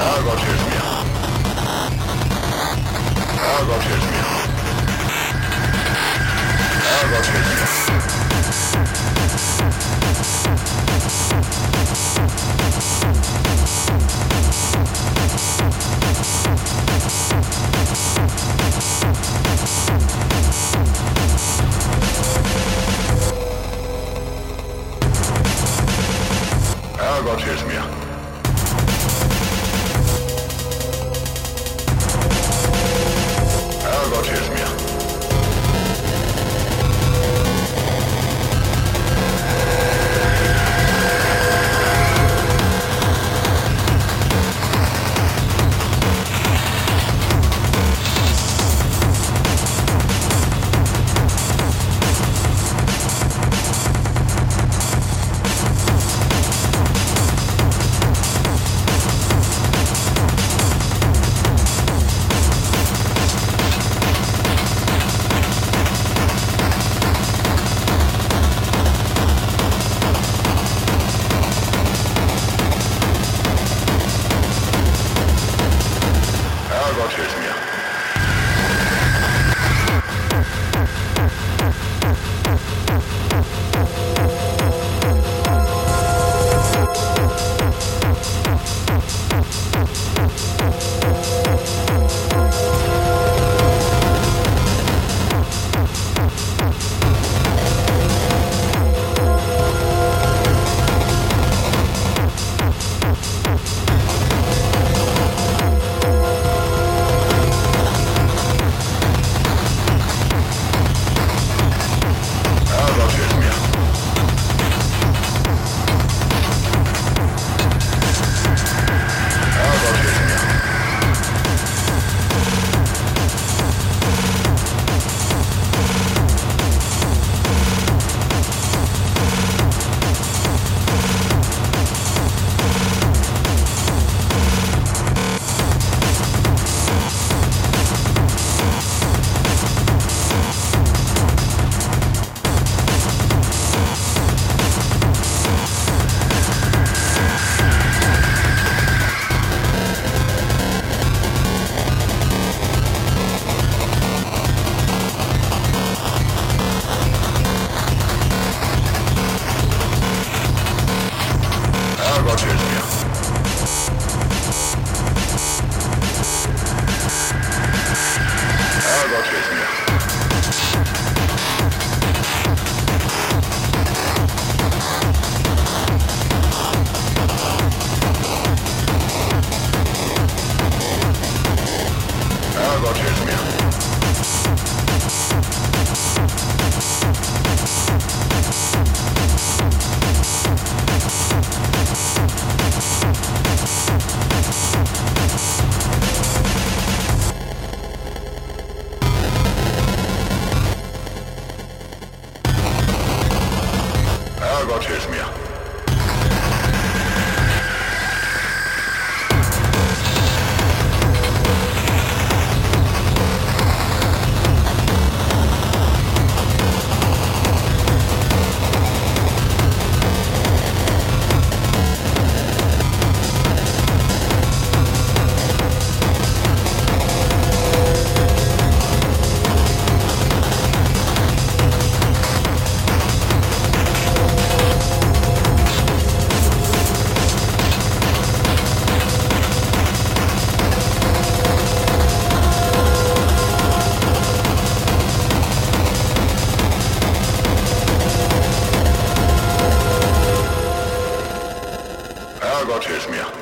Algotyrz mnie. Algotyrz Gott hilf mir.